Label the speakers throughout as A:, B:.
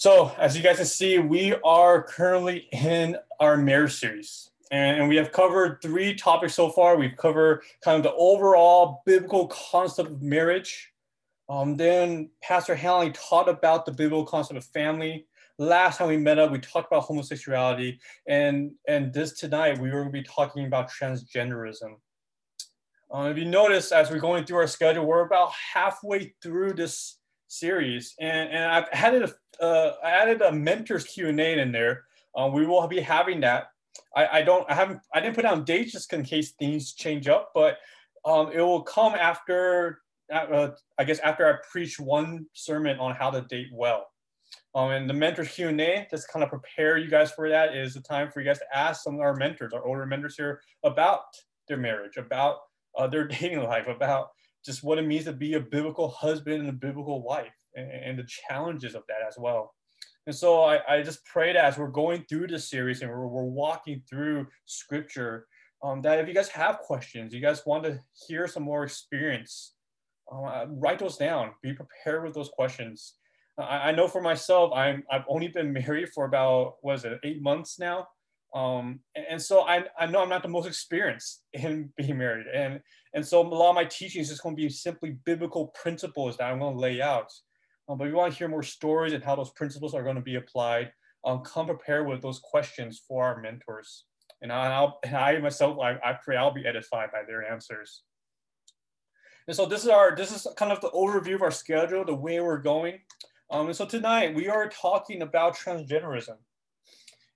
A: So as you guys can see, we are currently in our marriage series. And we have covered three topics so far. We've covered kind of the overall biblical concept of marriage. Um, then Pastor Hanley taught about the biblical concept of family. Last time we met up, we talked about homosexuality. And, and this tonight, we to be talking about transgenderism. Uh, if you notice, as we're going through our schedule, we're about halfway through this series, and, and I've added a, uh, I added a mentors Q and A in there. Um, we will be having that. I, I don't I haven't I didn't put down dates just in case things change up, but um, it will come after uh, I guess after I preach one sermon on how to date well. Um, and the mentors Q and A, just kind of prepare you guys for that, is the time for you guys to ask some of our mentors, our older mentors here, about their marriage, about uh, their dating life, about just what it means to be a biblical husband and a biblical wife and, and the challenges of that as well. And so I, I just pray that as we're going through this series and we're, we're walking through scripture, um, that if you guys have questions, you guys want to hear some more experience, uh, write those down. Be prepared with those questions. I, I know for myself, I'm I've only been married for about was it eight months now, um, and so I, I know I'm not the most experienced in being married. And, and so a lot of my teaching is just going to be simply biblical principles that I'm going to lay out. Um, but if you want to hear more stories and how those principles are going to be applied, um, come prepared with those questions for our mentors. And, I'll, and I myself, I, I pray I'll be edified by their answers. And so this is our, this is kind of the overview of our schedule, the way we're going. Um, and so tonight we are talking about transgenderism.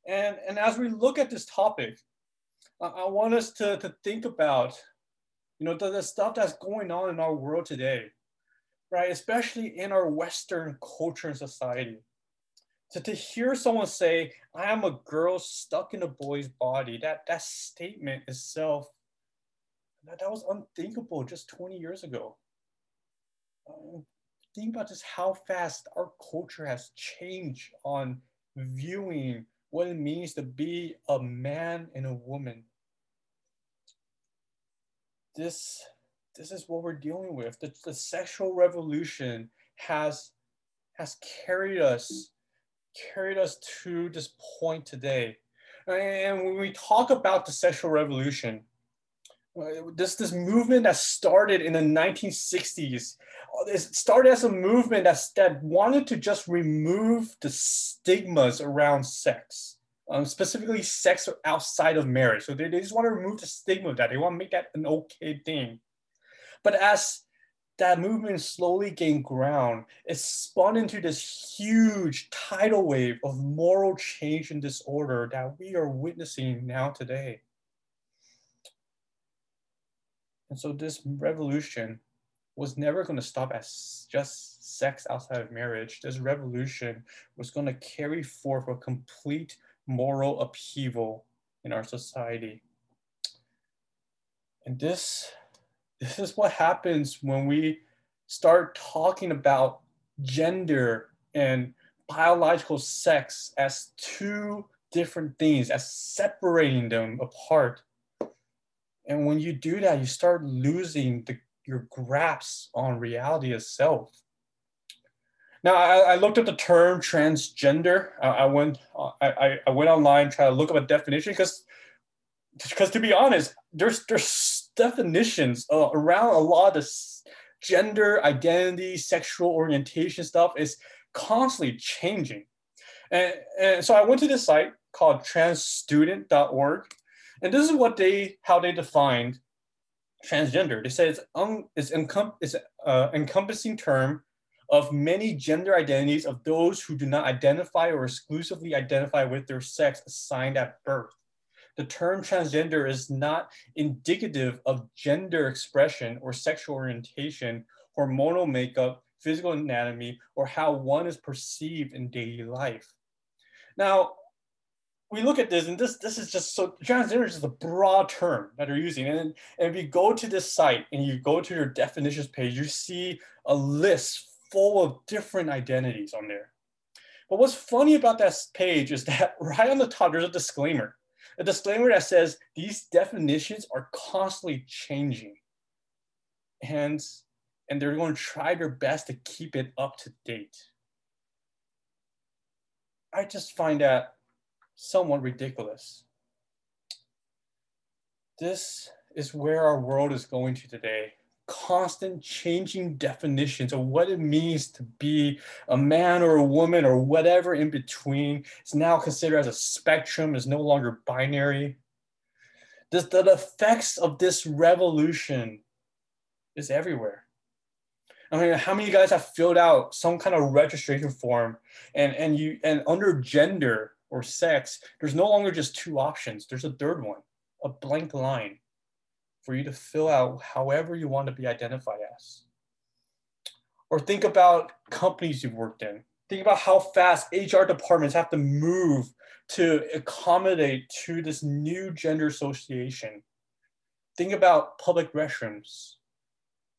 A: And, and as we look at this topic, I, I want us to, to think about, you know, the, the stuff that's going on in our world today, right? Especially in our Western culture and society. To, to hear someone say, I am a girl stuck in a boy's body, that, that statement itself, that, that was unthinkable just 20 years ago. Um, think about just how fast our culture has changed on viewing what it means to be a man and a woman. This, this is what we're dealing with. The, the sexual revolution has, has carried us, carried us to this point today. And when we talk about the sexual revolution, uh, this this movement that started in the 1960s it started as a movement that, that wanted to just remove the stigmas around sex um, specifically sex outside of marriage. So they, they just want to remove the stigma of that. They want to make that an okay thing. But as that movement slowly gained ground it spun into this huge tidal wave of moral change and disorder that we are witnessing now today and so this revolution was never going to stop as just sex outside of marriage. This revolution was going to carry forth a complete moral upheaval in our society. And this, this is what happens when we start talking about gender and biological sex as two different things, as separating them apart. And when you do that, you start losing the, your grasp on reality itself. Now, I, I looked at the term transgender. Uh, I went, I, I went online, try to look up a definition because, because to be honest, there's there's definitions uh, around a lot of this gender identity, sexual orientation stuff is constantly changing. And, and so I went to this site called transstudent.org and this is what they, how they defined transgender. They said it's, um, it's, encom- it's uh, encompassing term of many gender identities of those who do not identify or exclusively identify with their sex assigned at birth. The term transgender is not indicative of gender expression or sexual orientation, hormonal makeup, physical anatomy, or how one is perceived in daily life. Now, we look at this and this this is just so transgender is a broad term that they're using. And, and if you go to this site and you go to your definitions page you see a list full of different identities on there. But what's funny about that page is that right on the top there's a disclaimer a disclaimer that says these definitions are constantly changing. And and they're going to try their best to keep it up to date. I just find that somewhat ridiculous. This is where our world is going to today. Constant changing definitions of what it means to be a man or a woman or whatever in between. It's now considered as a spectrum, is no longer binary. This, the effects of this revolution is everywhere. I mean, how many of you guys have filled out some kind of registration form and, and you and under gender or sex, there's no longer just two options. There's a third one, a blank line for you to fill out however you want to be identified as. Or think about companies you've worked in. Think about how fast HR departments have to move to accommodate to this new gender association. Think about public restrooms.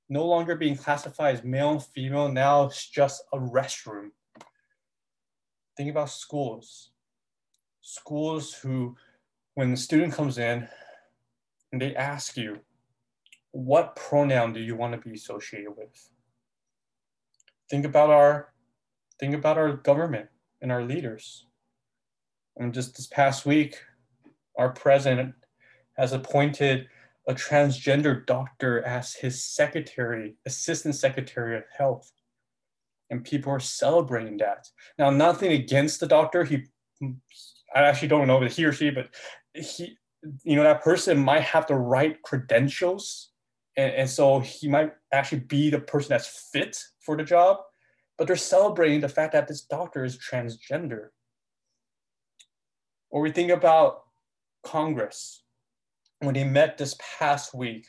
A: No longer being classified as male and female, now it's just a restroom. Think about schools. Schools who, when the student comes in, and they ask you, what pronoun do you want to be associated with? Think about our, think about our government and our leaders. And just this past week, our president has appointed a transgender doctor as his secretary, assistant secretary of health. And people are celebrating that. Now, nothing against the doctor. He, I actually don't know that he or she, but he, you know, that person might have the right credentials. And, and so he might actually be the person that's fit for the job, but they're celebrating the fact that this doctor is transgender. Or we think about Congress. When they met this past week,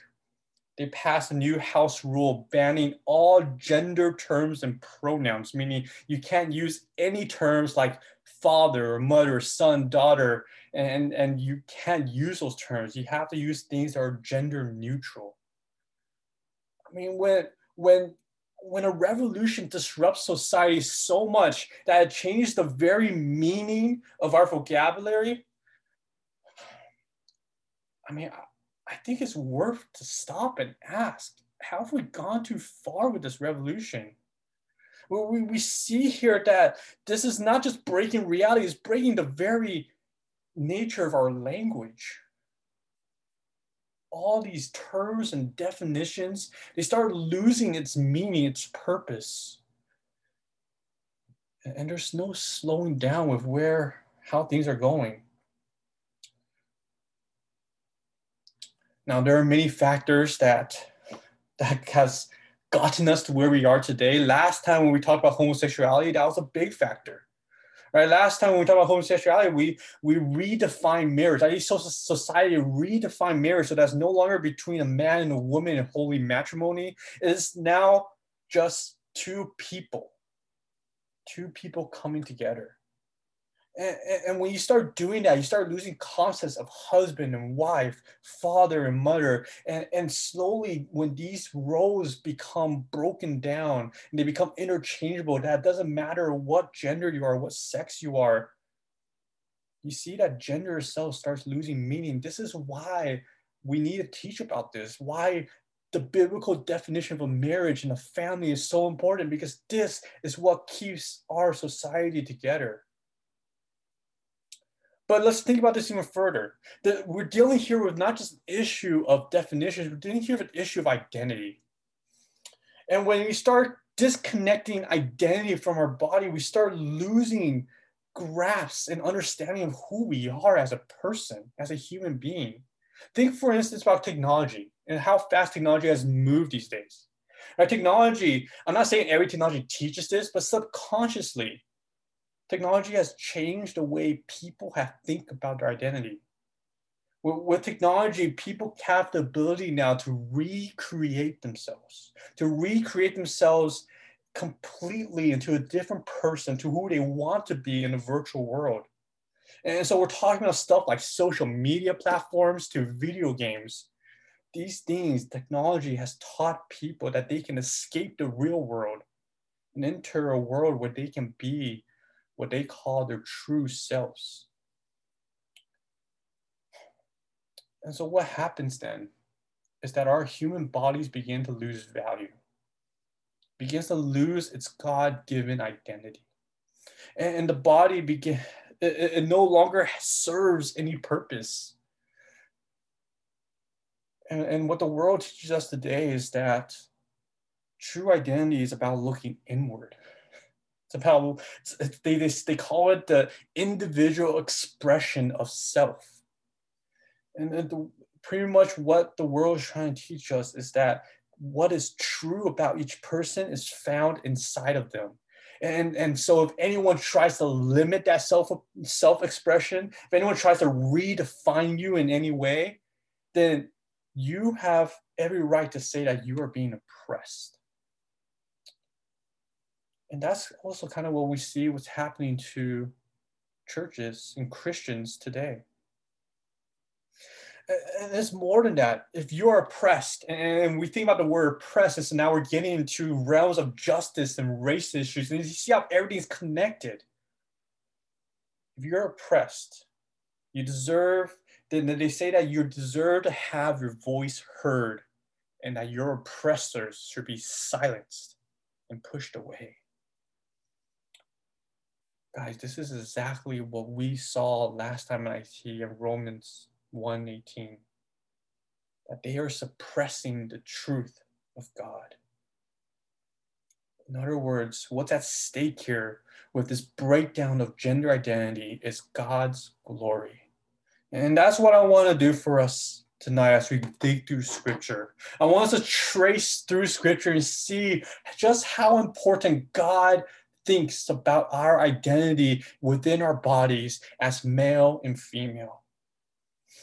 A: they passed a new House rule banning all gender terms and pronouns, meaning you can't use any terms like father, or mother, son, daughter, and, and you can't use those terms. You have to use things that are gender neutral. I mean, when, when, when a revolution disrupts society so much that it changes the very meaning of our vocabulary, I mean, I, think it's worth to stop and ask, how have we gone too far with this revolution? We, we see here that this is not just breaking reality, it's breaking the very nature of our language. All these terms and definitions, they start losing its meaning, its purpose. And there's no slowing down with where, how things are going. Now, there are many factors that, that has gotten us to where we are today. Last time when we talked about homosexuality, that was a big factor. Right? Last time when we talked about homosexuality, we we redefined marriage. I think society redefined marriage so that's no longer between a man and a woman in holy matrimony. It is now just two people, two people coming together. And, and, when you start doing that, you start losing concepts of husband and wife, father and mother. And, and slowly, when these roles become broken down and they become interchangeable, that doesn't matter what gender you are, what sex you are, you see that gender itself starts losing meaning. This is why we need to teach about this, why the biblical definition of a marriage and a family is so important, because this is what keeps our society together. But let's think about this even further. That we're dealing here with not just an issue of definitions, we're dealing here with an issue of identity. And when we start disconnecting identity from our body, we start losing grasp and understanding of who we are as a person, as a human being. Think, for instance, about technology and how fast technology has moved these days. Technology, I'm not saying every technology teaches this, but subconsciously, technology has changed the way people have think about their identity. With, with, technology, people have the ability now to recreate themselves, to recreate themselves completely into a different person, to who they want to be in the virtual world. And so we're talking about stuff like social media platforms to video games. These things, technology has taught people that they can escape the real world and enter a world where they can be what they call their true selves. And so what happens then is that our human bodies begin to lose value, begins to lose its God-given identity. And the body begin it, it no longer serves any purpose. And, and what the world teaches us today is that true identity is about looking inward. About, they, they, they call it the individual expression of self. And the, pretty much what the world is trying to teach us is that what is true about each person is found inside of them. And, and so if anyone tries to limit that self, self-expression, if anyone tries to redefine you in any way, then you have every right to say that you are being oppressed. And that's also kind of what we see what's happening to churches and Christians today and it's more than that. If you're oppressed, and we think about the word oppressed, and so now we're getting into realms of justice and race issues, and you see how everything's connected. If you're oppressed, you deserve, then they say that you deserve to have your voice heard, and that your oppressors should be silenced and pushed away. Guys, this is exactly what we saw last time in IT in Romans 118 that they are suppressing the truth of God. In other words, what's at stake here with this breakdown of gender identity is God's glory. And that's what I want to do for us tonight as we dig through scripture. I want us to trace through scripture and see just how important God thinks about our identity within our bodies as male and female.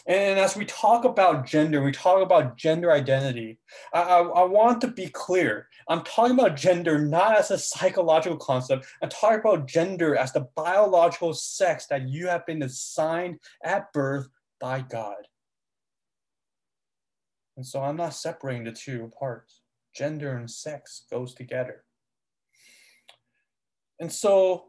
A: And as we talk about gender, we talk about gender identity, I, I, I, want to be clear. I'm talking about gender not as a psychological concept. I'm talking about gender as the biological sex that you have been assigned at birth by God. And so I'm not separating the two apart. Gender and sex goes together. And so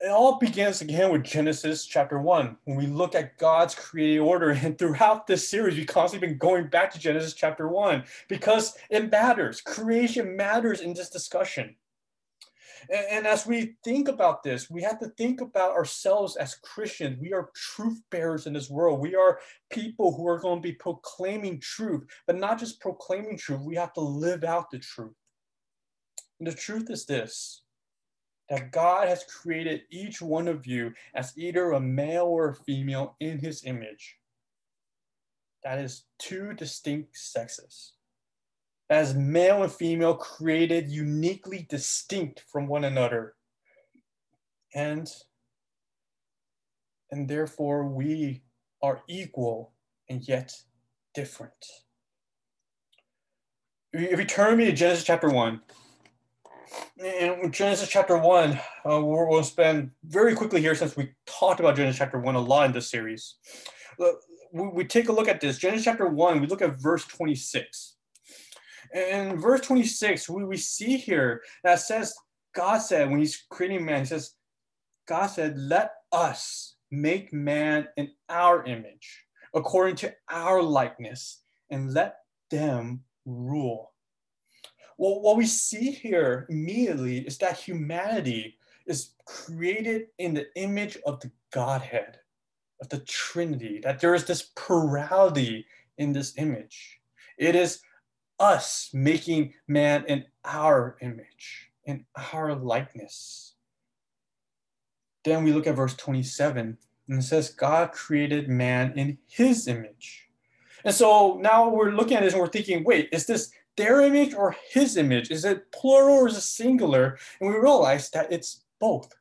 A: it all begins again with Genesis chapter one. When we look at God's created order, and throughout this series, we've constantly been going back to Genesis chapter one because it matters. Creation matters in this discussion. And, and as we think about this, we have to think about ourselves as Christians. We are truth bearers in this world. We are people who are going to be proclaiming truth, but not just proclaiming truth, we have to live out the truth. And the truth is this that God has created each one of you as either a male or a female in his image. That is two distinct sexes. As male and female created uniquely distinct from one another. And, and therefore we are equal and yet different. If you turn me to Genesis chapter 1, in Genesis chapter one, uh, we'll, spend very quickly here since we talked about Genesis chapter one a lot in this series. We, we take a look at this. Genesis chapter one, we look at verse 26. And verse 26, we, we see here that says, God said, when he's creating man, he says, God said, let us make man in our image, according to our likeness, and let them rule well, what we see here immediately is that humanity is created in the image of the Godhead, of the Trinity, that there is this plurality in this image. It is us making man in our image, in our likeness. Then we look at verse 27, and it says, God created man in his image. And so now we're looking at this and we're thinking, wait, is this their image or his image? Is it plural or is it singular? And we realize that it's both.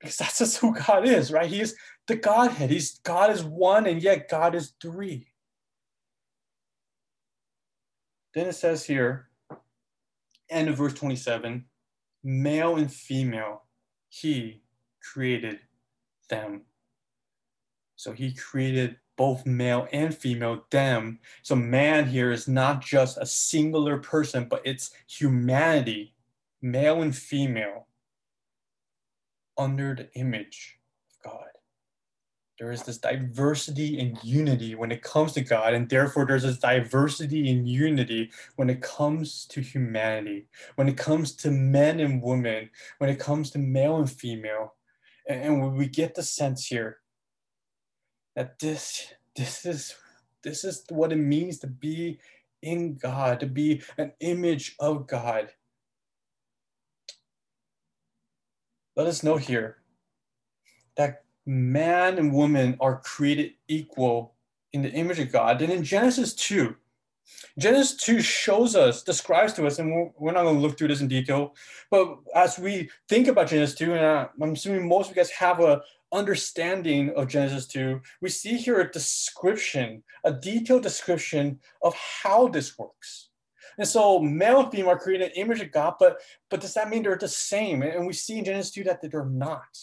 A: Because that's just who God is, right? He is the Godhead. He's God is one and yet God is three. Then it says here, end of verse 27, male and female, he created them. So he created both male and female, them. So man here is not just a singular person, but it's humanity, male and female, under the image of God. there is this diversity and unity when it comes to God, and therefore there's this diversity and unity when it comes to humanity, when it comes to men and women, when it comes to male and female. And we get the sense here that this, this is this is what it means to be in God, to be an image of God. Let us know here that man and woman are created equal in the image of God. And in Genesis 2, Genesis 2 shows us, describes to us, and we're not going to look through this in detail, but as we think about Genesis 2, and I'm assuming most of you guys have a understanding of Genesis 2, we see here a description, a detailed description of how this works. And so male and female are created an image of God, but, but does that mean they're the same? And we see in Genesis 2 that they're not.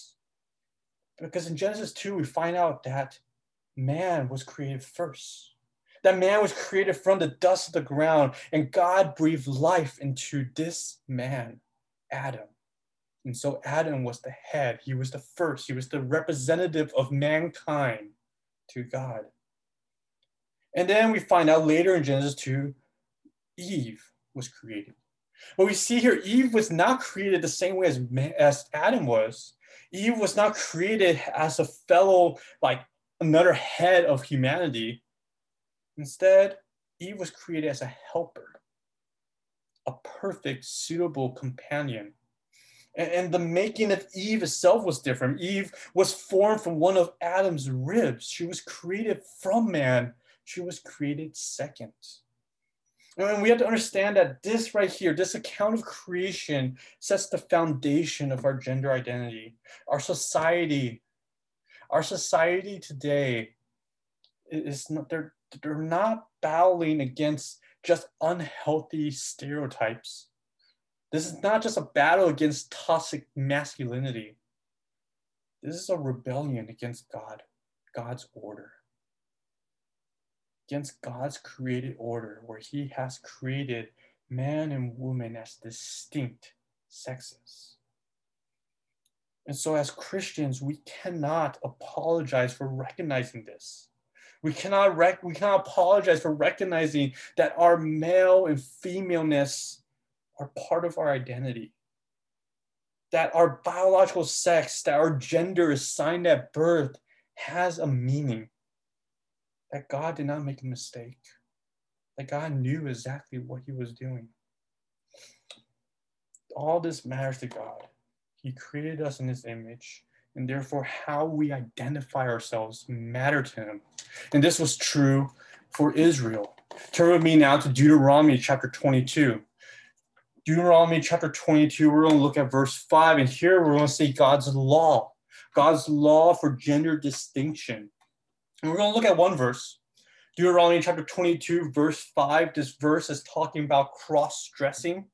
A: Because in Genesis 2, we find out that man was created first. That man was created from the dust of the ground, and God breathed life into this man, Adam. And so Adam was the head, he was the first, he was the representative of mankind to God. And then we find out later in Genesis 2, Eve was created. But we see here, Eve was not created the same way as, as Adam was. Eve was not created as a fellow, like another head of humanity. Instead, Eve was created as a helper, a perfect, suitable companion. And, the making of Eve itself was different. Eve was formed from one of Adam's ribs. She was created from man. She was created second. And we have to understand that this right here, this account of creation sets the foundation of our gender identity. Our society, our society today is not, they're, they're not battling against just unhealthy stereotypes. This is not just a battle against toxic masculinity. This is a rebellion against God, God's order against God's created order, where He has created man and woman as distinct sexes. And so, as Christians, we cannot apologize for recognizing this. We cannot, rec- we cannot apologize for recognizing that our male and femaleness are part of our identity. That our biological sex, that our gender assigned at birth has a meaning that God did not make a mistake, that God knew exactly what he was doing. All this matters to God. He created us in his image, and therefore how we identify ourselves matter to him. And this was true for Israel. Turn with me now to Deuteronomy chapter 22. Deuteronomy chapter 22, we're going to look at verse 5, and here we're going to see God's law, God's law for gender distinction. And we're going to look at one verse, Deuteronomy chapter 22, verse 5. This verse is talking about cross dressing.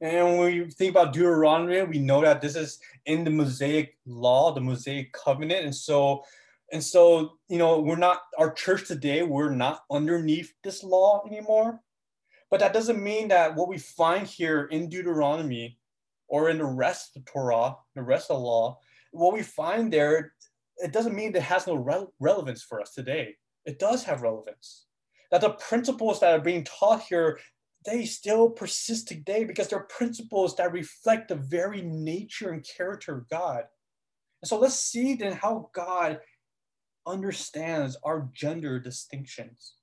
A: And when we think about Deuteronomy, we know that this is in the Mosaic law, the Mosaic covenant. And so, and so, you know, we're not, our church today, we're not underneath this law anymore. But that doesn't mean that what we find here in Deuteronomy or in the rest of the Torah, the rest of the law, what we find there it doesn't mean it has no re- relevance for us today. It does have relevance. That the principles that are being taught here, they still persist today because they're principles that reflect the very nature and character of God. And so let's see then how God understands our gender distinctions.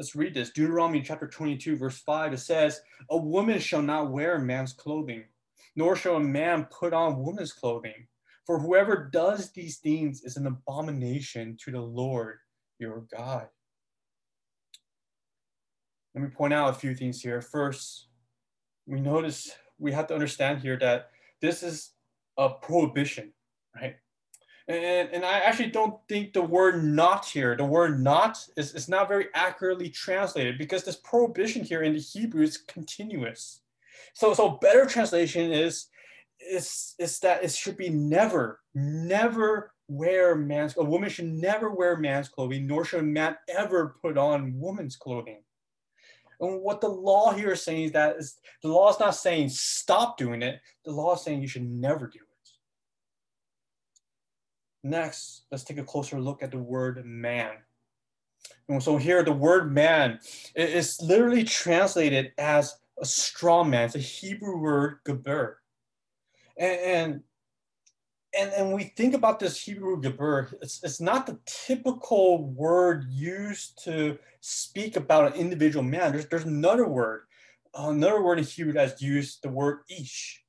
A: Let's read this. Deuteronomy chapter 22, verse 5. It says, A woman shall not wear man's clothing, nor shall a man put on woman's clothing for whoever does these things is an abomination to the Lord your God. Let me point out a few things here. First, we notice we have to understand here that this is a prohibition, right? And, and I actually don't think the word not here, the word not is, is not very accurately translated because this prohibition here in the Hebrew is continuous. So, so better translation is is is that it should be never, never wear man's a woman should never wear man's clothing, nor should a man ever put on woman's clothing. And what the law here is saying is that is the law is not saying stop doing it. The law is saying you should never do it. Next, let's take a closer look at the word man. And so here, the word man is literally translated as a strong man. It's a Hebrew word, geber. And, and and, and we think about this Hebrew geber, it's, it's not the typical word used to speak about an individual man. There's, there's another word, another word in Hebrew that's used, the word ish.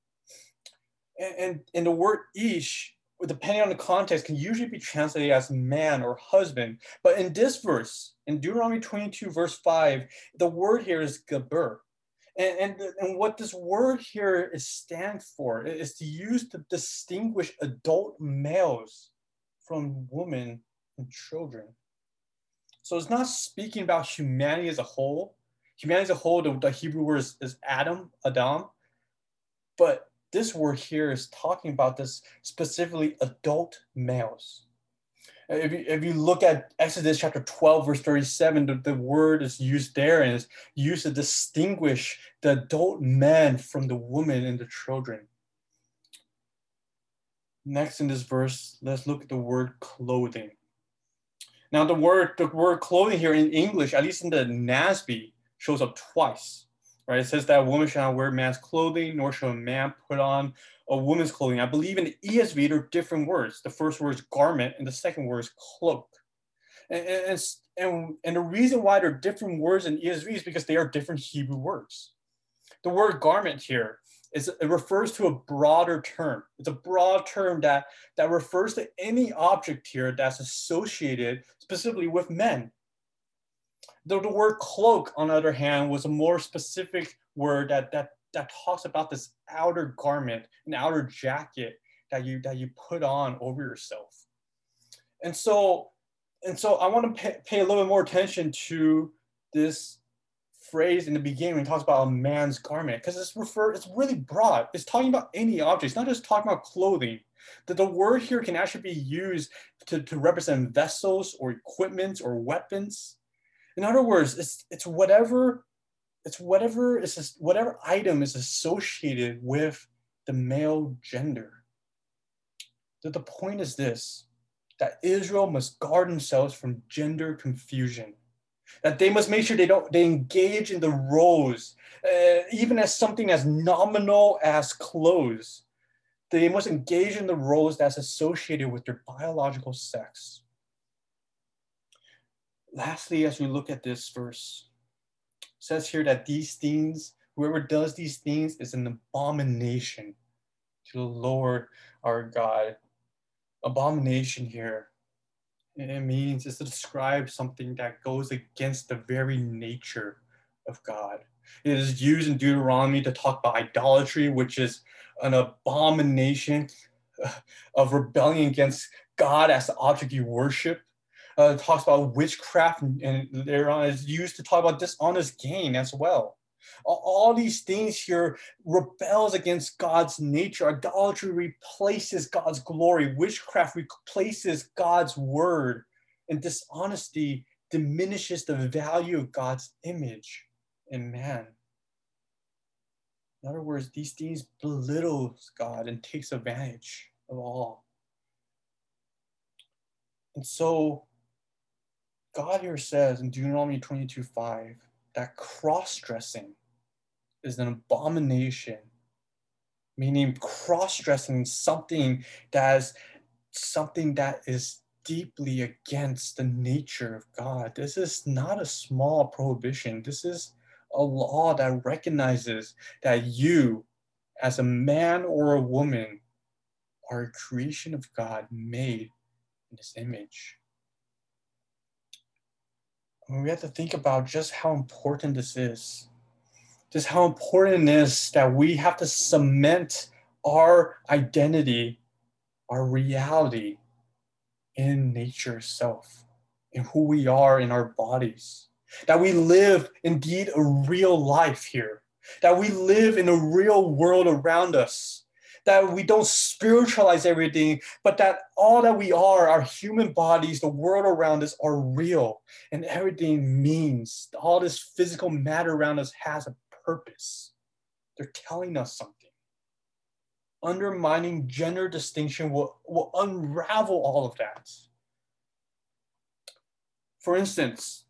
A: And, and, and the word ish, depending on the context, can usually be translated as man or husband. But in this verse, in Deuteronomy 22, verse 5, the word here is geber. And, and, and what this word here is stand for is to use to distinguish adult males from women and children. So it's not speaking about humanity as a whole. Humanity as a whole, the, the Hebrew word is, is Adam, Adam. But this word here is talking about this specifically adult males if you, if you look at Exodus chapter 12, verse 37, the, the word is used there and is used to distinguish the adult man from the woman and the children. Next in this verse, let's look at the word clothing. Now the word the word clothing here in English, at least in the NASB, shows up twice. Right? It says that woman shall not wear man's clothing, nor shall a man put on a woman's clothing. I believe in the ESV, there are different words. The first word is garment, and the second word is cloak. And, and, and, and the reason why there are different words in ESV is because they are different Hebrew words. The word garment here is it refers to a broader term. It's a broad term that, that refers to any object here that's associated specifically with men. The, the word cloak, on the other hand, was a more specific word that, that that talks about this outer garment, an outer jacket that you that you put on over yourself. And so, and so I want to pay, pay a little bit more attention to this phrase in the beginning when it talks about a man's garment, because it's refer it's really broad. It's talking about any object. It's not just talking about clothing. That the word here can actually be used to, to represent vessels or equipment or weapons. In other words, it's, it's whatever it's whatever is whatever item is associated with the male gender. That the point is this that Israel must guard themselves from gender confusion. That they must make sure they don't they engage in the roles, uh, even as something as nominal as clothes. They must engage in the roles that's associated with their biological sex. Lastly, as we look at this verse, says here that these things, whoever does these things is an abomination to the Lord our God. Abomination here. It means is to describe something that goes against the very nature of God. It is used in Deuteronomy to talk about idolatry, which is an abomination of rebellion against God as the object you worship uh, talks about witchcraft and, and there is used to talk about dishonest gain as well. All these things here rebels against God's nature. Idolatry replaces God's glory. Witchcraft replaces God's word. And dishonesty diminishes the value of God's image in man. In other words, these things belittles God and takes advantage of all. And so God here says in Deuteronomy 22 5 that cross dressing is an abomination, meaning cross dressing something that is something that is deeply against the nature of God. This is not a small prohibition. This is a law that recognizes that you, as a man or a woman, are a creation of God made in his image we have to think about just how important this is. Just how important it is that we have to cement our identity, our reality in nature itself, in who we are in our bodies. That we live indeed a real life here, that we live in a real world around us, that we don't spiritualize everything, but that all that we are, our human bodies, the world around us are real and everything means. All this physical matter around us has a purpose. They're telling us something. undermining gender distinction will, will unravel all of that. For instance,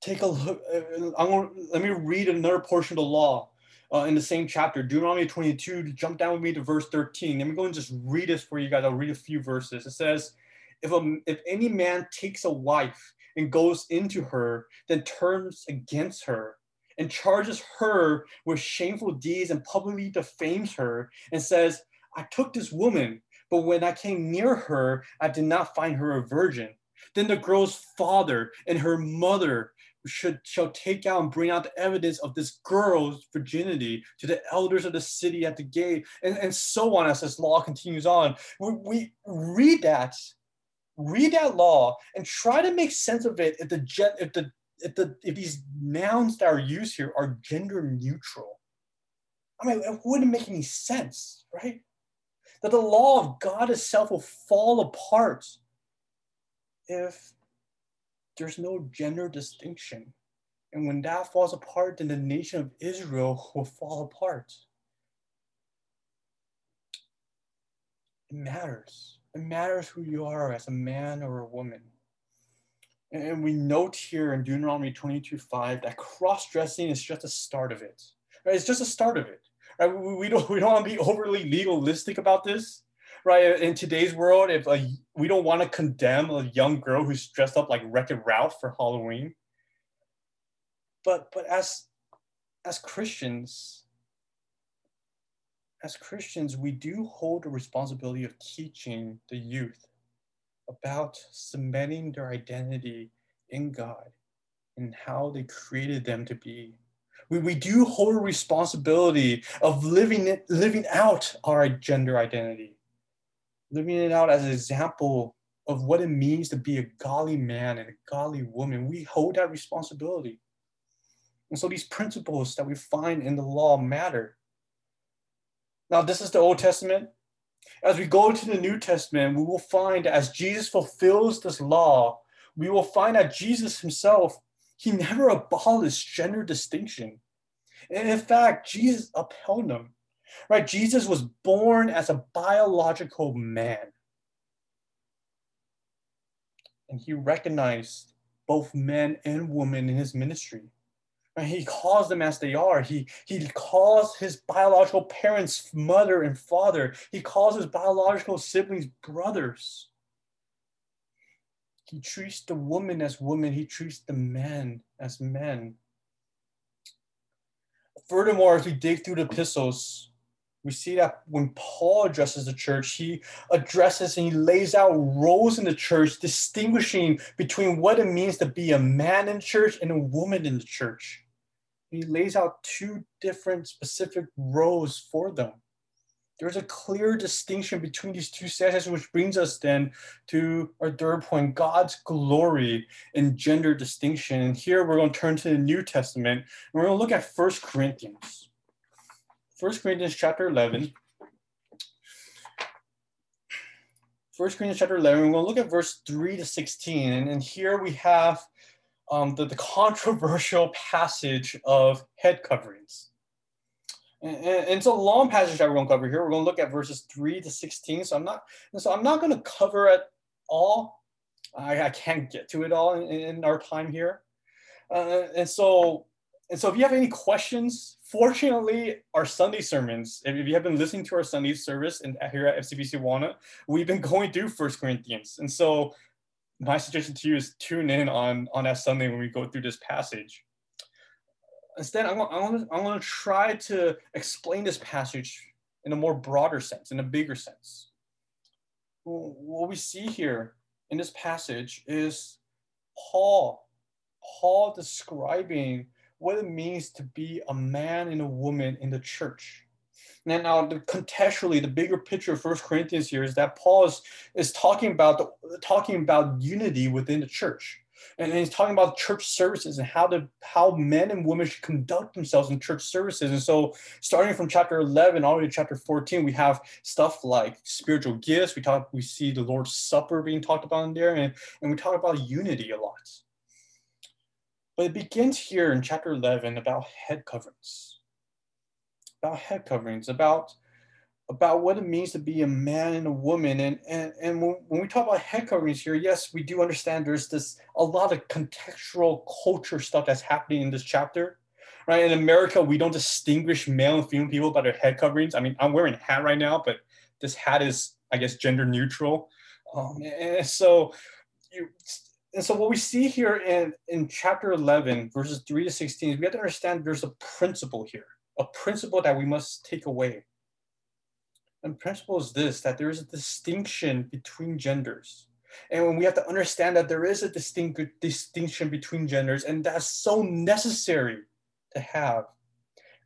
A: take a look. Uh, I'm gonna, let me read another portion of the law uh, in the same chapter, Deuteronomy 22. Jump down with me to verse 13. Let me go and just read this for you guys. I'll read a few verses. It says, if, a, if any man takes a wife and goes into her, then turns against her and charges her with shameful deeds and publicly defames her and says, I took this woman, but when I came near her, I did not find her a virgin. Then the girl's father and her mother should shall take out and bring out the evidence of this girl's virginity to the elders of the city at the gate, and, and so on as this law continues on. We, we read that, read that law, and try to make sense of it if the if the if the if these nouns that are used here are gender neutral. I mean, it wouldn't make any sense, right? That the law of God itself will fall apart if there's no gender distinction. And when that falls apart, then the nation of Israel will fall apart. It matters. It matters who you are as a man or a woman. And we note here in Deuteronomy 22 5 that cross dressing is just a start of it. It's just a start of it. We, don't, we don't want to be overly legalistic about this right? In today's world, if a, we don't want to condemn a young girl who's dressed up like Wreck-It Ralph for Halloween, but but as as Christians, as Christians, we do hold the responsibility of teaching the youth about cementing their identity in God and how they created them to be. We, we do hold a responsibility of living it, living out our gender identity living it out as an example of what it means to be a godly man and a godly woman. We hold that responsibility. And so these principles that we find in the law matter. Now, this is the Old Testament. As we go to the New Testament, we will find that as Jesus fulfills this law, we will find that Jesus himself, he never abolished gender distinction. And in fact, Jesus upheld them right? Jesus was born as a biological man. And he recognized both men and women in his ministry. Right? He calls them as they are. He, he calls his biological parents mother and father. He calls his biological siblings brothers. He treats the woman as woman. He treats the men as men. Furthermore, as we dig through the epistles, we see that when Paul addresses the church, he addresses and he lays out roles in the church, distinguishing between what it means to be a man in church and a woman in the church. He lays out two different specific roles for them. There's a clear distinction between these two sections, which brings us then to our third point God's glory and gender distinction. And here we're going to turn to the New Testament and we're going to look at First Corinthians. First Corinthians chapter 11. First Corinthians chapter 11, we're going to look at verse 3 to 16. And, and here we have um, the, the controversial passage of head coverings. And, and, it's a long passage that we're going to cover here. We're going to look at verses 3 to 16. So I'm not, so I'm not going to cover it all. I, I can't get to it all in, in our time here. Uh, and so and so if you have any questions, fortunately, our Sunday sermons, if you have been listening to our Sunday service and here at FCBC Walnut, we've been going through First Corinthians. And so my suggestion to you is tune in on, on that Sunday when we go through this passage. Instead, I'm, I'm, I'm going to try to explain this passage in a more broader sense, in a bigger sense. What we see here in this passage is Paul, Paul describing what it means to be a man and a woman in the church. And now, the, contextually, the bigger picture of First Corinthians here is that Paul is, is talking about the, talking about unity within the church, and he's talking about church services and how the how men and women should conduct themselves in church services. And so, starting from chapter 11 all the way to chapter 14, we have stuff like spiritual gifts. We talk, we see the Lord's Supper being talked about in there, and, and we talk about unity a lot. But it begins here in chapter 11 about head coverings. About head coverings, about about what it means to be a man and a woman. And, and, and when, we talk about head coverings here, yes, we do understand there's this a lot of contextual culture stuff that's happening in this chapter. Right. In America, we don't distinguish male and female people by their head coverings. I mean, I'm wearing a hat right now, but this hat is, I guess, gender neutral. Um, and so you and so what we see here in, in chapter 11, verses 3 to 16, we have to understand there's a principle here, a principle that we must take away. And principle is this, that there is a distinction between genders. And we have to understand that there is a distinct distinction between genders, and that's so necessary to have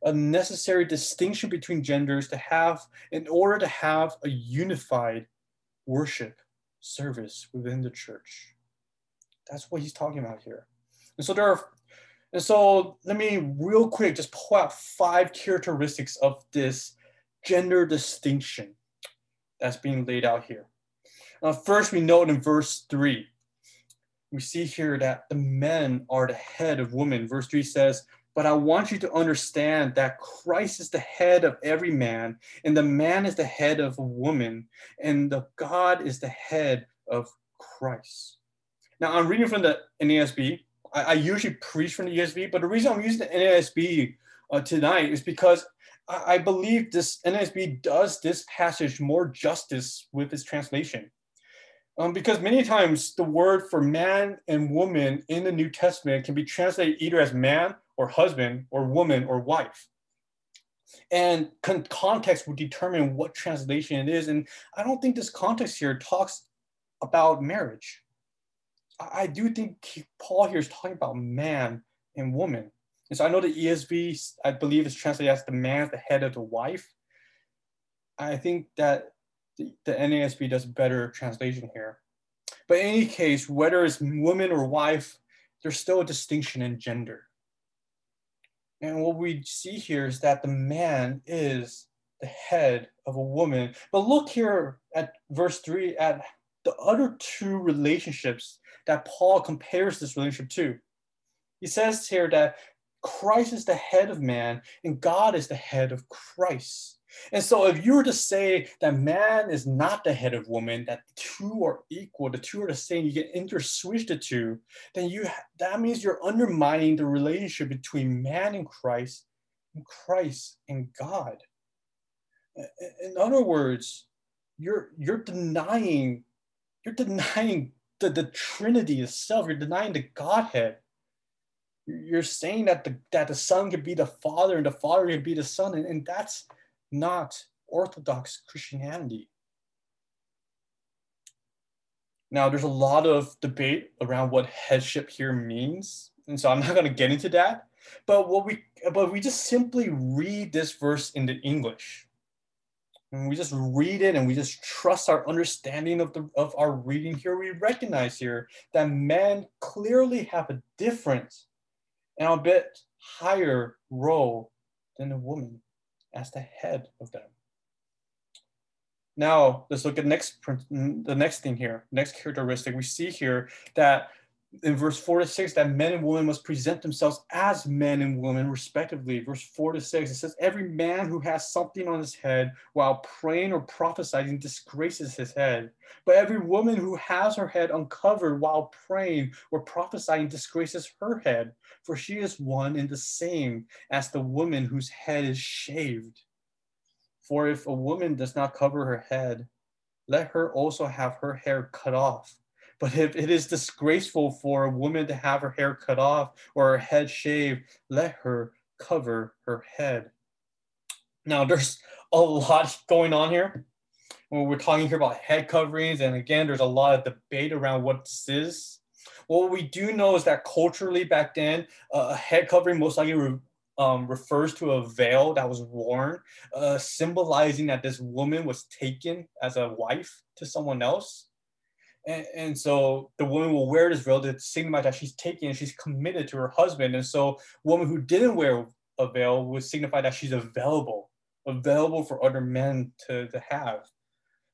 A: a necessary distinction between genders to have in order to have a unified worship service within the church. That's what he's talking about here. And so there are, and so let me real quick just pull out five characteristics of this gender distinction that's being laid out here. Uh, first, we note in verse three, we see here that the men are the head of women. Verse three says, but I want you to understand that Christ is the head of every man, and the man is the head of a woman, and the God is the head of Christ. Now, I'm reading from the NASB. I, I usually preach from the ESV, but the reason I'm using the NASB uh, tonight is because I, I believe this NASB does this passage more justice with its translation. Um, because many times the word for man and woman in the New Testament can be translated either as man or husband or woman or wife. And con- context will determine what translation it is. And I don't think this context here talks about marriage. I do think Paul here is talking about man and woman. And so I know the ESV, I believe, is translated as the man, the head of the wife. I think that the, the NASB does a better translation here. But in any case, whether it's woman or wife, there's still a distinction in gender. And what we see here is that the man is the head of a woman. But look here at verse 3 at the other two relationships that Paul compares this relationship to. He says here that Christ is the head of man and God is the head of Christ. And so, if you were to say that man is not the head of woman, that the two are equal, the two are the same, you can interswitch the two, then you that means you're undermining the relationship between man and Christ, and Christ and God. In other words, you're you're denying you're denying the, the Trinity itself. You're denying the Godhead. You're saying that the that the Son could be the Father and the Father could be the Son, and, and that's not Orthodox Christianity. Now, there's a lot of debate around what headship here means, and so I'm not going to get into that. But what we but we just simply read this verse in the English and we just read it and we just trust our understanding of the of our reading here we recognize here that men clearly have a different and a bit higher role than a woman as the head of them. Now let's look at next the next thing here next characteristic. We see here that in verse 4 to 6 that men and women must present themselves as men and women respectively. Verse 4 to 6 it says every man who has something on his head while praying or prophesying disgraces his head. But every woman who has her head uncovered while praying or prophesying disgraces her head for she is one and the same as the woman whose head is shaved. For if a woman does not cover her head let her also have her hair cut off but if it is disgraceful for a woman to have her hair cut off or her head shaved, let her cover her head. Now, there's a lot going on here. When we're talking here about head coverings, and again, there's a lot of debate around what this is. What we do know is that culturally back then, uh, a head covering most likely re- um, refers to a veil that was worn, uh, symbolizing that this woman was taken as a wife to someone else. And, and, so the woman will wear this veil to signify that she's taken and she's committed to her husband. And so woman who didn't wear a veil would signify that she's available, available for other men to, to have.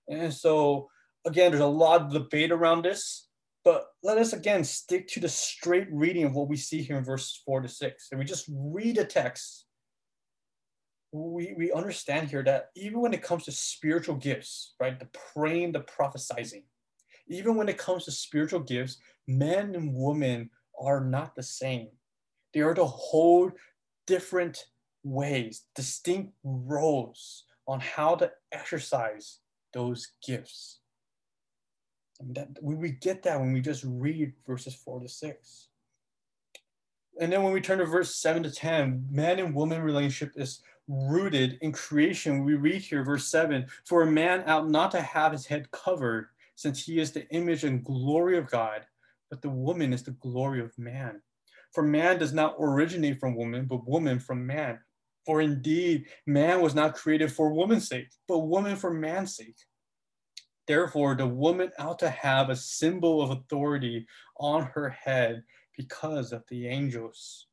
A: And so again, there's a lot of debate around this, but let us again stick to the straight reading of what we see here in verses four to six. And we just read the text. we, we understand here that even when it comes to spiritual gifts, right, the praying, the prophesizing, even when it comes to spiritual gifts, men and women are not the same. They are to hold different ways, distinct roles on how to exercise those gifts. And that we, we get that when we just read verses four to six. And then when we turn to verse seven to 10, man and woman relationship is rooted in creation. We read here, verse seven, for a man ought not to have his head covered, since he is the image and glory of God, but the woman is the glory of man. For man does not originate from woman, but woman from man. For indeed, man was not created for woman's sake, but woman for man's sake. Therefore, the woman ought to have a symbol of authority on her head because of the angels.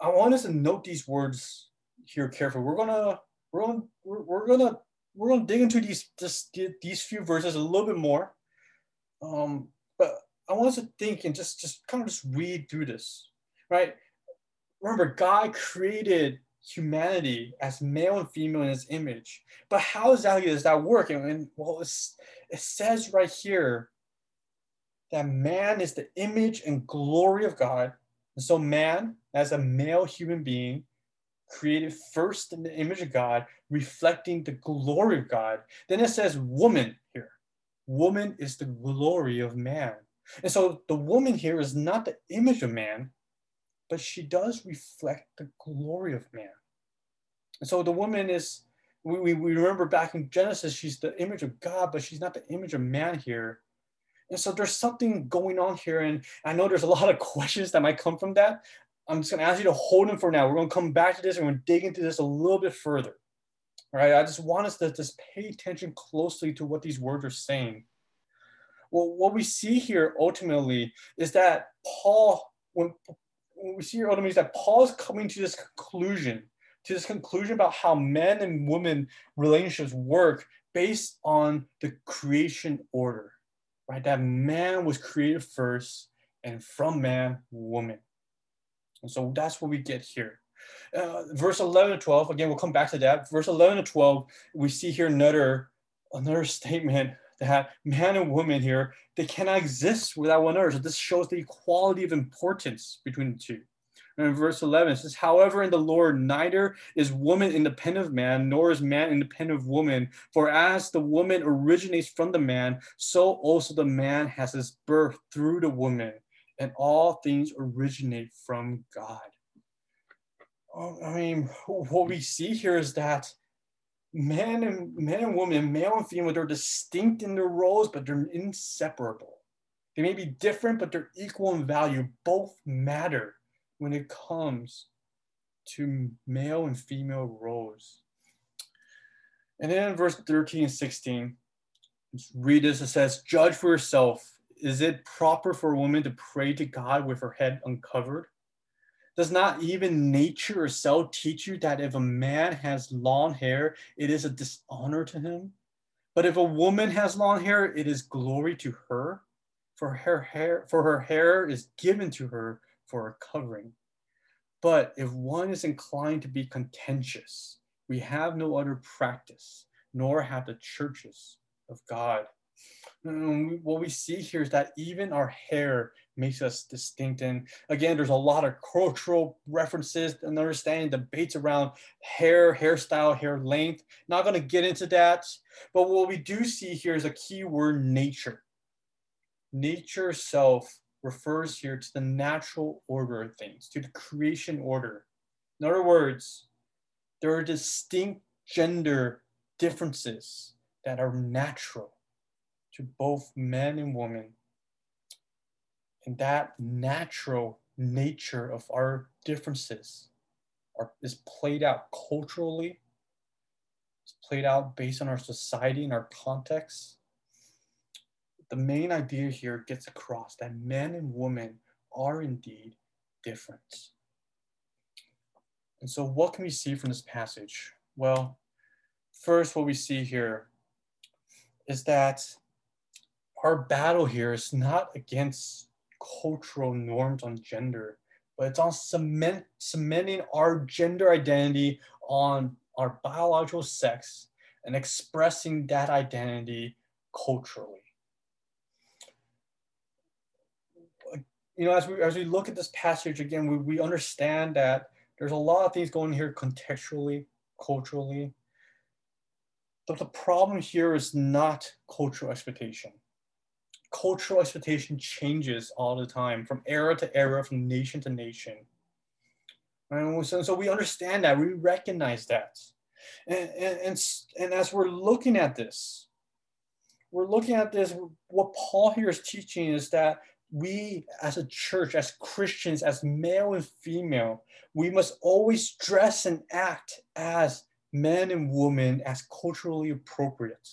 A: I want us to note these words here carefully. We're gonna we're gonna we're, gonna we're gonna dig into these just these few verses a little bit more. Um, but I want us to think and just just kind of just read through this, right? Remember, God created humanity as male and female in his image. But how exactly does that work? And, and well, it says right here that man is the image and glory of God. And so, man, as a male human being, created first in the image of God, reflecting the glory of God. Then it says, woman here. Woman is the glory of man. And so, the woman here is not the image of man, but she does reflect the glory of man. And so the woman is, we, we remember back in Genesis, she's the image of God, but she's not the image of man here. And so there's something going on here. And I know there's a lot of questions that might come from that. I'm just going to ask you to hold them for now. We're going to come back to this and we're going to dig into this a little bit further. Right. I just want us to just pay attention closely to what these words are saying. Well, what we see here ultimately is that Paul, when, when we see here ultimately is that Paul is coming to this conclusion, to this conclusion about how men and women relationships work based on the creation order right? That man was created first, and from man, woman. And so that's what we get here. Uh, verse 11 to 12, again, we'll come back to that. Verse 11 to 12, we see here another, another statement that man and woman here, they cannot exist without one another. So this shows the equality of importance between the two. And in verse 11, it says, However, in the Lord, neither is woman independent of man, nor is man independent of woman. For as the woman originates from the man, so also the man has his birth through the woman. And all things originate from God. I mean, what we see here is that man and man and woman, male and female, they're distinct in their roles, but they're inseparable. They may be different, but they're equal in value. Both matter when it comes to male and female roles. And then in verse 13 and 16, read this. It says, Judge for yourself. Is it proper for a woman to pray to God with her head uncovered? Does not even nature itself teach you that if a man has long hair, it is a dishonor to him? But if a woman has long hair, it is glory to her, for her hair, for her hair is given to her for a covering. But if one is inclined to be contentious, we have no other practice, nor have the churches of God. Mm, what we see here is that even our hair makes us distinct. And again, there's a lot of cultural references and understanding debates around hair, hairstyle, hair length. Not going to get into that. But what we do see here is a key word nature. Nature self refers here to the natural order of things, to the creation order. In other words, there are distinct gender differences that are natural to both men and women. And that natural nature of our differences are, is played out culturally, it's played out based on our society and our context, the main idea here gets across that men and women are indeed different. And so, what can we see from this passage? Well, first, what we see here is that our battle here is not against cultural norms on gender, but it's on cement, cementing our gender identity, on our biological sex and expressing that identity culturally. You know, as we as we look at this passage again, we, we understand that there's a lot of things going here contextually, culturally. But the problem here is not cultural expectation. Cultural expectation changes all the time from era to era, from nation to nation. And so, so we understand that, we recognize that. And, and, and, and as we're looking at this, we're looking at this, what Paul here is teaching is that we as a church, as Christians, as male and female, we must always dress and act as men and women as culturally appropriate.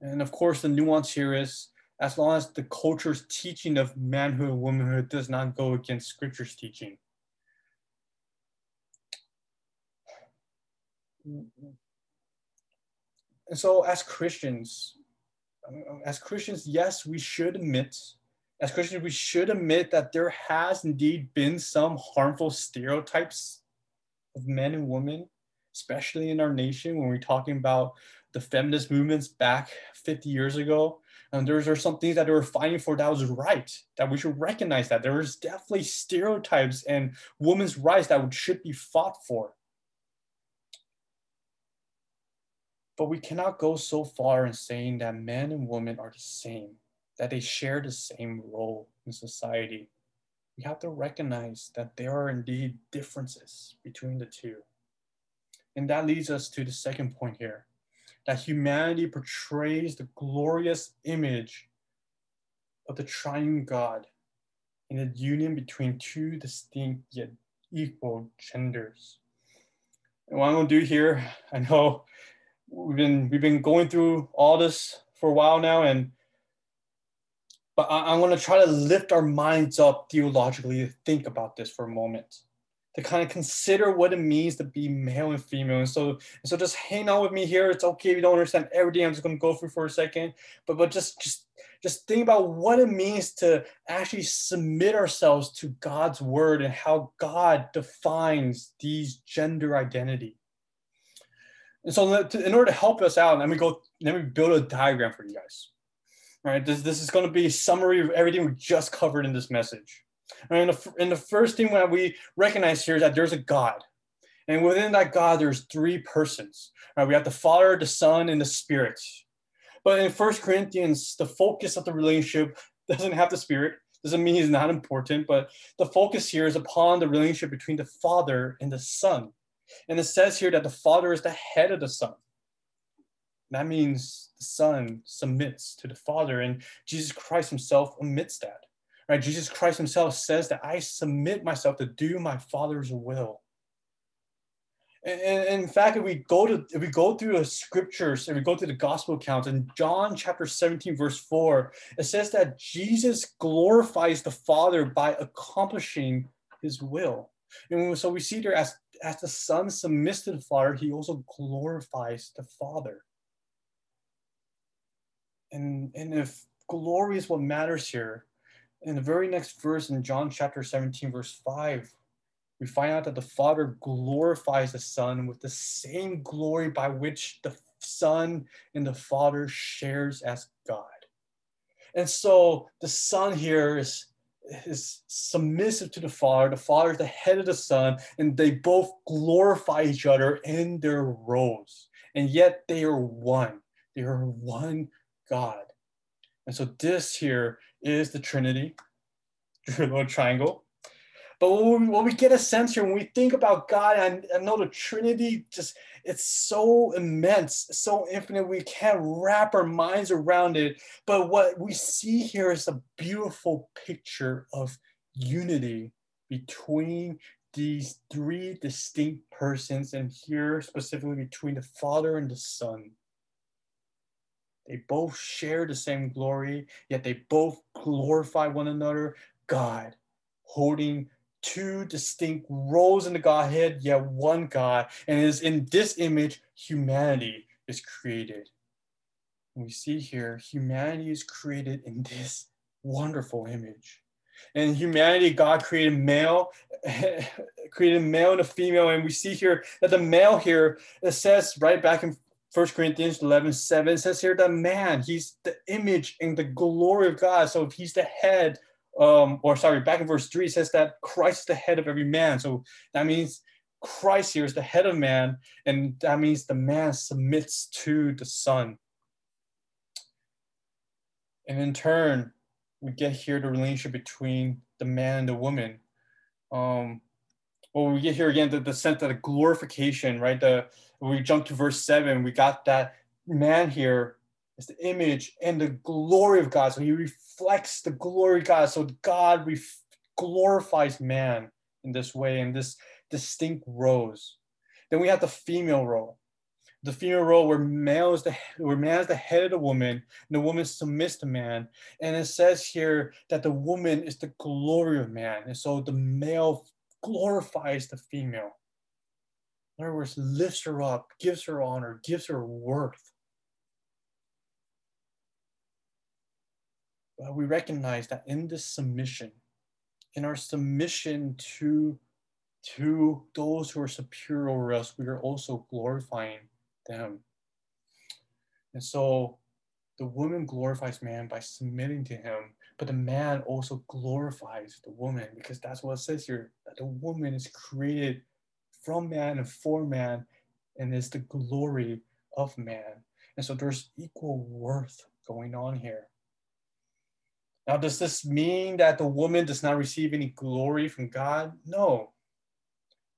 A: And of course, the nuance here is as long as the culture's teaching of manhood and womanhood does not go against scripture's teaching. And so, as Christians, as Christians, yes, we should admit, as Christians, we should admit that there has indeed been some harmful stereotypes of men and women, especially in our nation when we're talking about the feminist movements back 50 years ago. Um, and there's are some things that they were fighting for that was right, that we should recognize that. There was definitely stereotypes and women's rights that should be fought for. But we cannot go so far in saying that men and women are the same, that they share the same role in society. We have to recognize that there are indeed differences between the two. And that leads us to the second point here that humanity portrays the glorious image of the triune God in a union between two distinct yet equal genders. And what I'm to do here, I know we've been we've been going through all this for a while now, and but I, going to try to lift our minds up theologically to think about this for a moment, to kind of consider what it means to be male and female. And so, and so just hang out with me here. It's okay if you don't understand everything. I'm just to go through for a second, but but just just just think about what it means to actually submit ourselves to God's word and how God defines these gender identity. And so in order to help us out, let me go, let me build a diagram for you guys. All right, this, this is going to be a summary of everything we just covered in this message. And the, and the first thing that we recognize here is that there's a God. And within that God, there's three persons. Right? We have the Father, the Son, and the Spirit. But in First Corinthians, the focus of the relationship doesn't have the Spirit. Doesn't mean he's not important, but the focus here is upon the relationship between the Father and the Son. And it says here that the Father is the head of the Son. That means the Son submits to the Father, and Jesus Christ Himself admits that. Right? Jesus Christ Himself says that I submit myself to do my Father's will. And, and, in fact, if we go to if we go through the scriptures, if we go through the gospel accounts in John chapter 17, verse 4, it says that Jesus glorifies the Father by accomplishing his will. And so we see there as as the Son submits to the Father, he also glorifies the Father. And, and if glory is what matters here, in the very next verse in John chapter 17, verse 5, we find out that the Father glorifies the Son with the same glory by which the Son and the Father shares as God. And so the Son here is is submissive to the Father. The Father is the head of the Son, and they both glorify each other in their roles. And yet they are one. They are one God. And so this here is the Trinity, the little triangle. But what we, we, get a sense here when we think about God, and I know the Trinity just it's so immense, so infinite, we can't wrap our minds around it. But what we see here is a beautiful picture of unity between these three distinct persons, and here specifically between the Father and the Son. They both share the same glory, yet they both glorify one another, God, holding two distinct roles in the Godhead, yet one God. And it is in this image humanity is created. We see here, humanity is created in this wonderful image. And humanity, God created male, created male and a female. And we see here that the male here, it says right back in First Corinthians 11, 7, says here that man, he's the image and the glory of God. So if he's the head, um, or sorry, back in verse 3, it says that Christ is the head of every man. So that means Christ here is the head of man, and that means the man submits to the Son. And in turn, we get here the relationship between the man and the woman. Um, well, we get here again the, the sense of the glorification, right? The we jump to verse seven, we got that man here is the image and the glory of God. So he reflects the glory of God. So God ref- glorifies man in this way, in this distinct roles. Then we have the female role. The female role where male is the where man is the head of the woman, and the woman submits to man. And it says here that the woman is the glory of man. And so the male glorifies the female. In other words, lifts her up, gives her honor, gives her worth. But we recognize that in this submission, in our submission to, to those who are superior over us, we are also glorifying them. And so the woman glorifies man by submitting to him, but the man also glorifies the woman because that's what it says here that the woman is created from man and for man and is the glory of man. And so there's equal worth going on here. Now, does this mean that the woman does not receive any glory from God? No.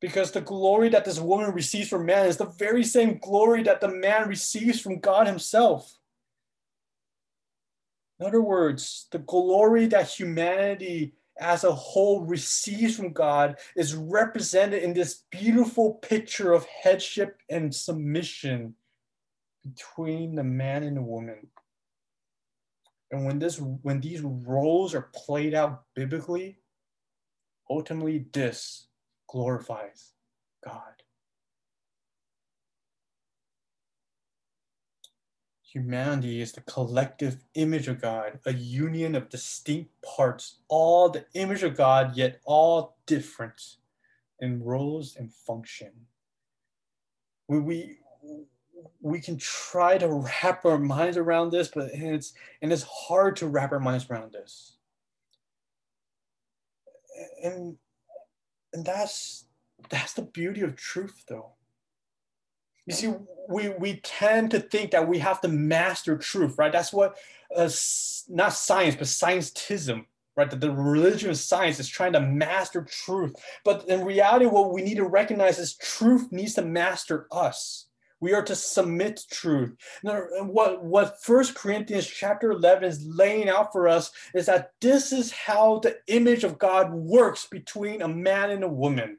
A: Because the glory that this woman receives from man is the very same glory that the man receives from God himself. In other words, the glory that humanity as a whole receives from God is represented in this beautiful picture of headship and submission between the man and the woman. And when this when these roles are played out biblically, ultimately this glorifies God. Humanity is the collective image of God, a union of distinct parts, all the image of God, yet all different in roles and function. We, we, we can try to wrap our minds around this, but it's and it's hard to wrap our minds around this. And and that's that's the beauty of truth though you see, we, we tend to think that we have to master truth, right? That's what, uh, not science, but scientism, right? That the religion of science is trying to master truth. But in reality, what we need to recognize is truth needs to master us. We are to submit truth. Now, what, what First Corinthians chapter 11 is laying out for us is that this is how the image of God works between a man and a woman.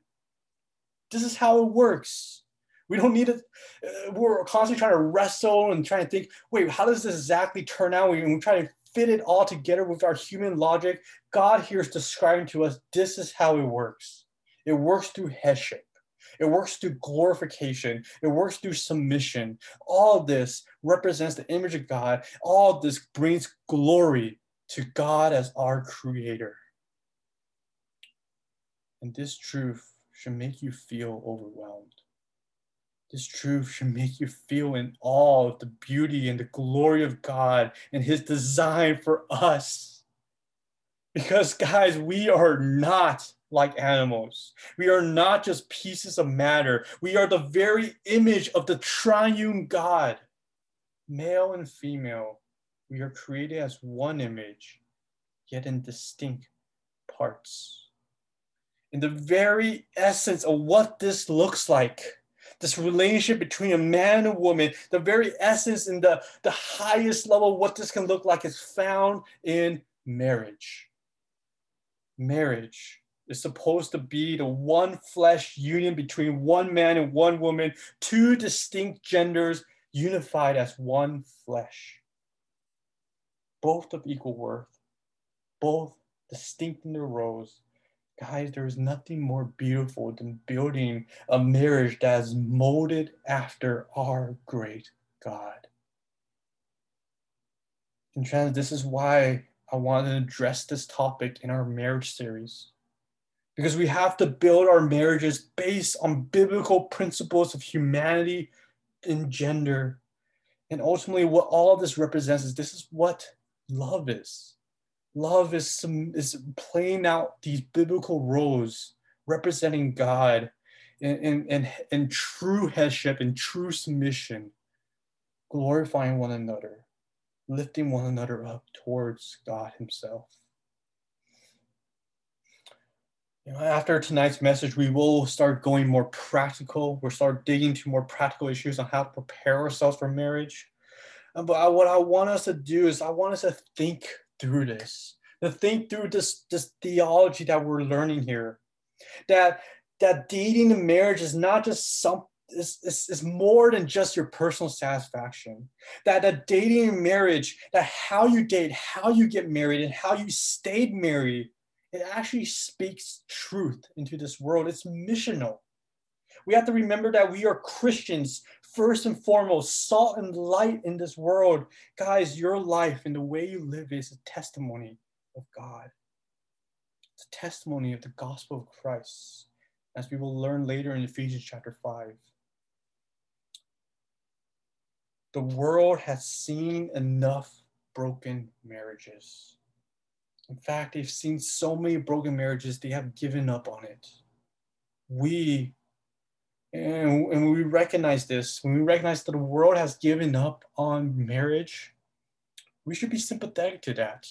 A: This is how it works. We don't need it. Uh, we're constantly trying to wrestle and trying to think, wait, how does this exactly turn out? And we try to fit it all together with our human logic. God here is describing to us this is how it works. It works through headship. It works through glorification. It works through submission. All this represents the image of God. All this brings glory to God as our creator. And this truth should make you feel overwhelmed. This truth should make you feel in awe of the beauty and the glory of God and His design for us. Because, guys, we are not like animals. We are not just pieces of matter. We are the very image of the triune God. Male and female, we are created as one image, yet in distinct parts. In the very essence of what this looks like, this relationship between a man and a woman, the very essence and the, the highest level what this can look like is found in marriage. Marriage is supposed to be the one flesh union between one man and one woman, two distinct genders unified as one flesh. Both of equal worth, both distinct in their roles, Guys, there's nothing more beautiful than building a marriage that is molded after our great God. And trans, this is why I want to address this topic in our marriage series because we have to build our marriages based on biblical principles of humanity and gender. And ultimately, what all of this represents is this is what love is. Love is, some, is playing out these biblical roles representing God in, in, in, in true headship and true submission, glorifying one another, lifting one another up towards God Himself. You know, after tonight's message, we will start going more practical. We'll start digging into more practical issues on how to prepare ourselves for marriage. Uh, but I, what I want us to do is I want us to think through this, to think through this, this theology that we're learning here. That that dating and marriage is not just some is, is, is more than just your personal satisfaction. That that dating and marriage, that how you date, how you get married, and how you stayed married it actually speaks truth into this world. It's missional. We have to remember that we are Christians first and foremost, salt and light in this world. Guys, your life and the way you live is a testimony of God. It's a testimony of the gospel of Christ, as we will learn later in Ephesians chapter 5. The world has seen enough broken marriages. In fact, they've seen so many broken marriages, they have given up on it. We, and, and we recognize this, when we recognize that the world has given up on marriage, we should be sympathetic to that.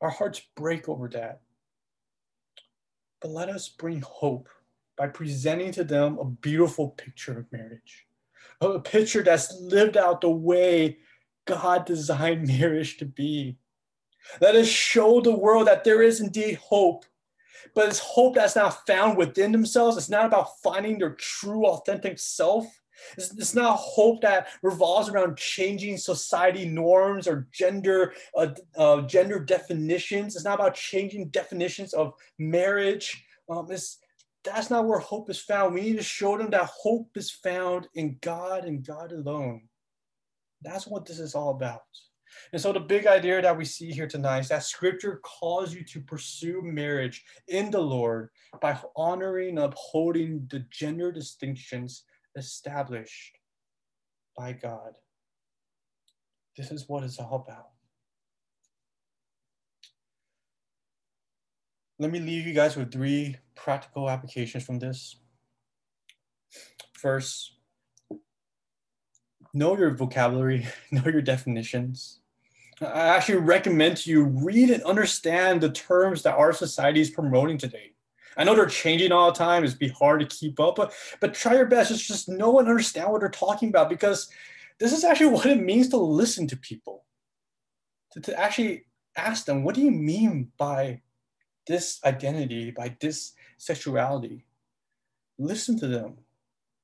A: Our hearts break over that. But let us bring hope by presenting to them a beautiful picture of marriage, a picture that's lived out the way God designed marriage to be. Let us show the world that there is indeed hope, but it's hope that's not found within themselves. It's not about finding their true, authentic self. It's, it's not hope that revolves around changing society norms or gender uh, uh, gender definitions. It's not about changing definitions of marriage. Um, it's, that's not where hope is found. We need to show them that hope is found in God and God alone. That's what this is all about. And so the big idea that we see here tonight is that scripture calls you to pursue marriage in the Lord by honoring and upholding the gender distinctions established by God. This is what it's all about. Let me leave you guys with three practical applications from this. First, know your vocabulary, know your definitions. I actually recommend to you read and understand the terms that our society is promoting today. I know they're changing all the time. It's be hard to keep up, but but try your best. Just just know and understand what they're talking about because this is actually what it means to listen to people. To, to actually ask them, what do you mean by this identity, by this sexuality? Listen to them.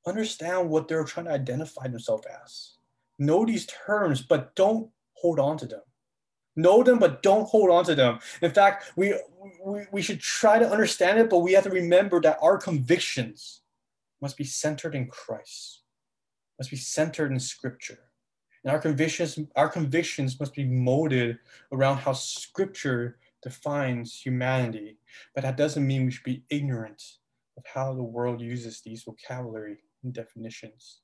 A: Understand what they're trying to identify themselves as. Know these terms, but don't hold on to them. Know them, but don't hold on to them. In fact, we, we, we should try to understand it, but we have to remember that our convictions must be centered in Christ, must be centered in Scripture. And our convictions, our convictions must be molded around how Scripture defines humanity. But that doesn't mean we should be ignorant of how the world uses these vocabulary and definitions.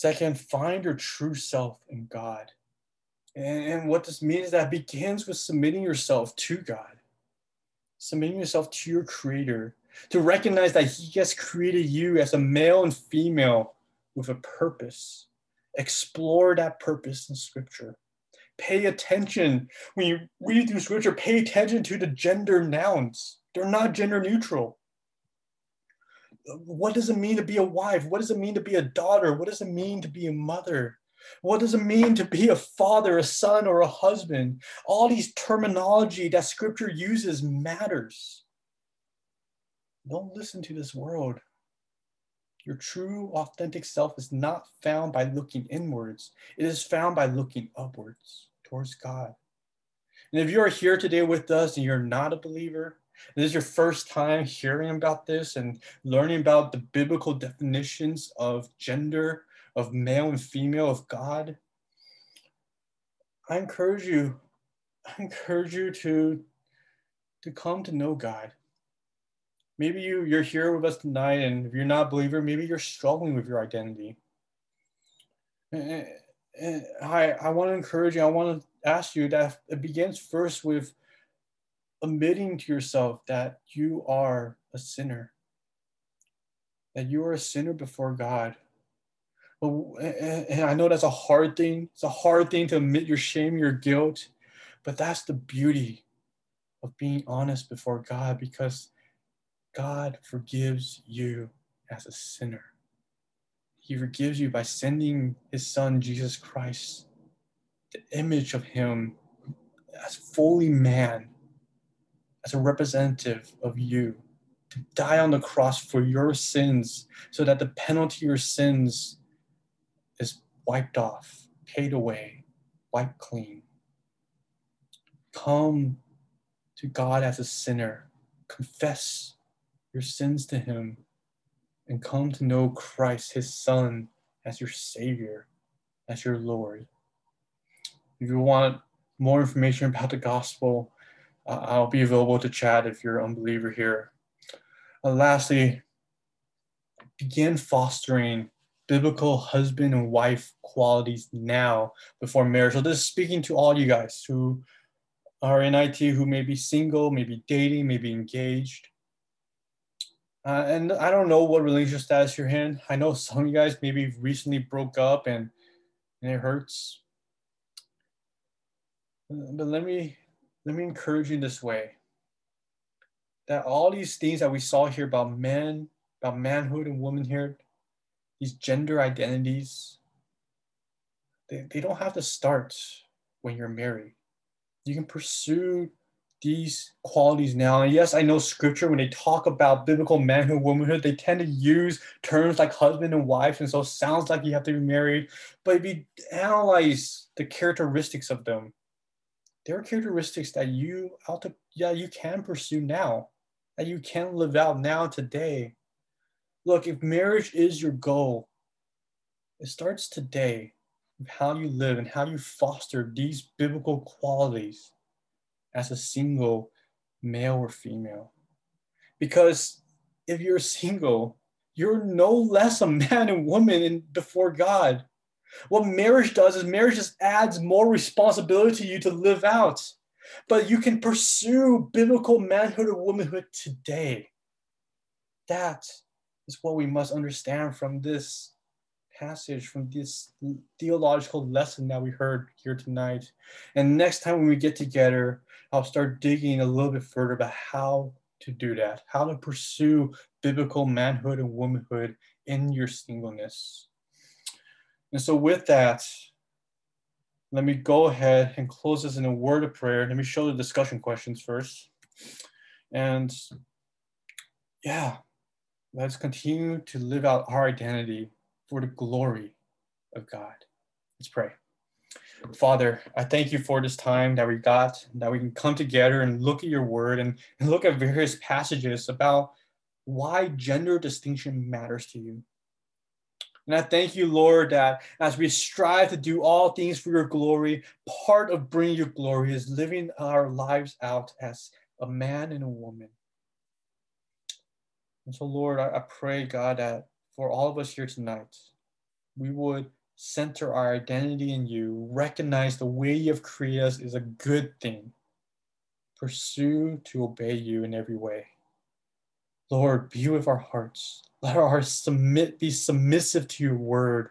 A: Second, find your true self in God. And, what this means is that begins with submitting yourself to God, submitting yourself to your Creator, to recognize that He has created you as a male and female with a purpose. Explore that purpose in Scripture. Pay attention when you read through Scripture, pay attention to the gender nouns. They're not gender neutral what does it mean to be a wife? What does it mean to be a daughter? What does it mean to be a mother? What does it mean to be a father, a son, or a husband? All these terminology that scripture uses matters. Don't listen to this world. Your true, authentic self is not found by looking inwards, it is found by looking upwards towards God. And if you are here today with us and you're not a believer, this is your first time hearing about this and learning about the biblical definitions of gender, of male and female, of God, I encourage you I encourage you to, to come to know God. Maybe you, you're here with us tonight, and if you're not a believer, maybe you're struggling with your identity. And, I, I want to encourage you, I want to ask you that it begins first with admitting to yourself that you are a sinner, that you are a sinner before God. But, and I know that's a hard thing. It's a hard thing to admit your shame, your guilt, but that's the beauty of being honest before God because God forgives you as a sinner. He forgives you by sending his son, Jesus Christ, the image of him as fully man as a representative of you to die on the cross for your sins so that the penalty of your sins is wiped off, paid away, wiped clean. Come to God as a sinner, confess your sins to Him, and come to know Christ, His Son, as your Savior, as your Lord. If you want more information about the gospel, I'll be available to chat if you're an unbeliever here. Uh, lastly, begin fostering biblical husband and wife qualities now before marriage. So this is speaking to all you guys who are in IT, who may be single, maybe dating, maybe engaged. Uh, and I don't know what relationship status you're in. I know some of you guys maybe recently broke up and, and it hurts. But let me let me encourage you this way that all these things that we saw here about men, about manhood and womanhood, these gender identities, they, they don't have to start when you're married. You can pursue these qualities now. And yes, I know scripture, when they talk about biblical manhood, womanhood, they tend to use terms like husband and wife. And so it sounds like you have to be married. But if you analyze the characteristics of them, there are characteristics that you out to, yeah you can pursue now that you can live out now today. Look if marriage is your goal it starts today with how you live and how you foster these biblical qualities as a single male or female. Because if you're single you're no less a man and woman before god what marriage does is marriage just adds more responsibility to you to live out. But you can pursue biblical manhood or womanhood today. That is what we must understand from this passage, from this theological lesson that we heard here tonight. And next time when we get together, I'll start digging a little bit further about how to do that, how to pursue biblical manhood and womanhood in your singleness. And so, with that, let me go ahead and close this in a word of prayer. Let me show the discussion questions first. And yeah, let's continue to live out our identity for the glory of God. Let's pray. Father, I thank you for this time that we got, that we can come together and look at your word and, and look at various passages about why gender distinction matters to you. And I thank you, Lord, that as we strive to do all things for your glory, part of bringing your glory is living our lives out as a man and a woman. And so, Lord, I, I pray, God, that for all of us here tonight, we would center our identity in you, recognize the way you have created us is a good thing, pursue to obey you in every way. Lord, be with our hearts. Let our hearts submit, be submissive to your word.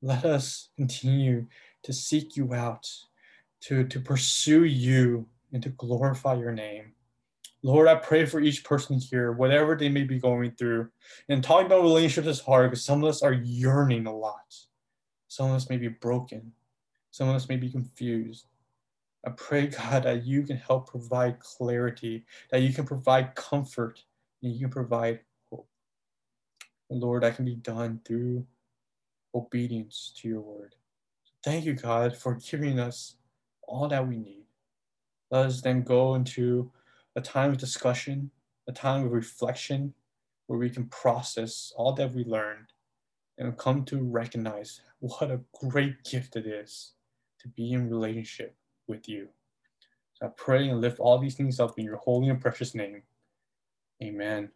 A: Let us continue to seek you out, to, to pursue you, and to glorify your name. Lord, I pray for each person here, whatever they may be going through. And talking about relationships is hard because some of us are yearning a lot. Some of us may be broken. Some of us may be confused. I pray, God, that you can help provide clarity, that you can provide comfort, and you can provide hope. Lord, that can be done through obedience to your word. Thank you, God, for giving us all that we need. Let us then go into a time of discussion, a time of reflection, where we can process all that we learned and come to recognize what a great gift it is to be in relationship with you. So I pray and lift all these things up in your holy and precious name. Amen.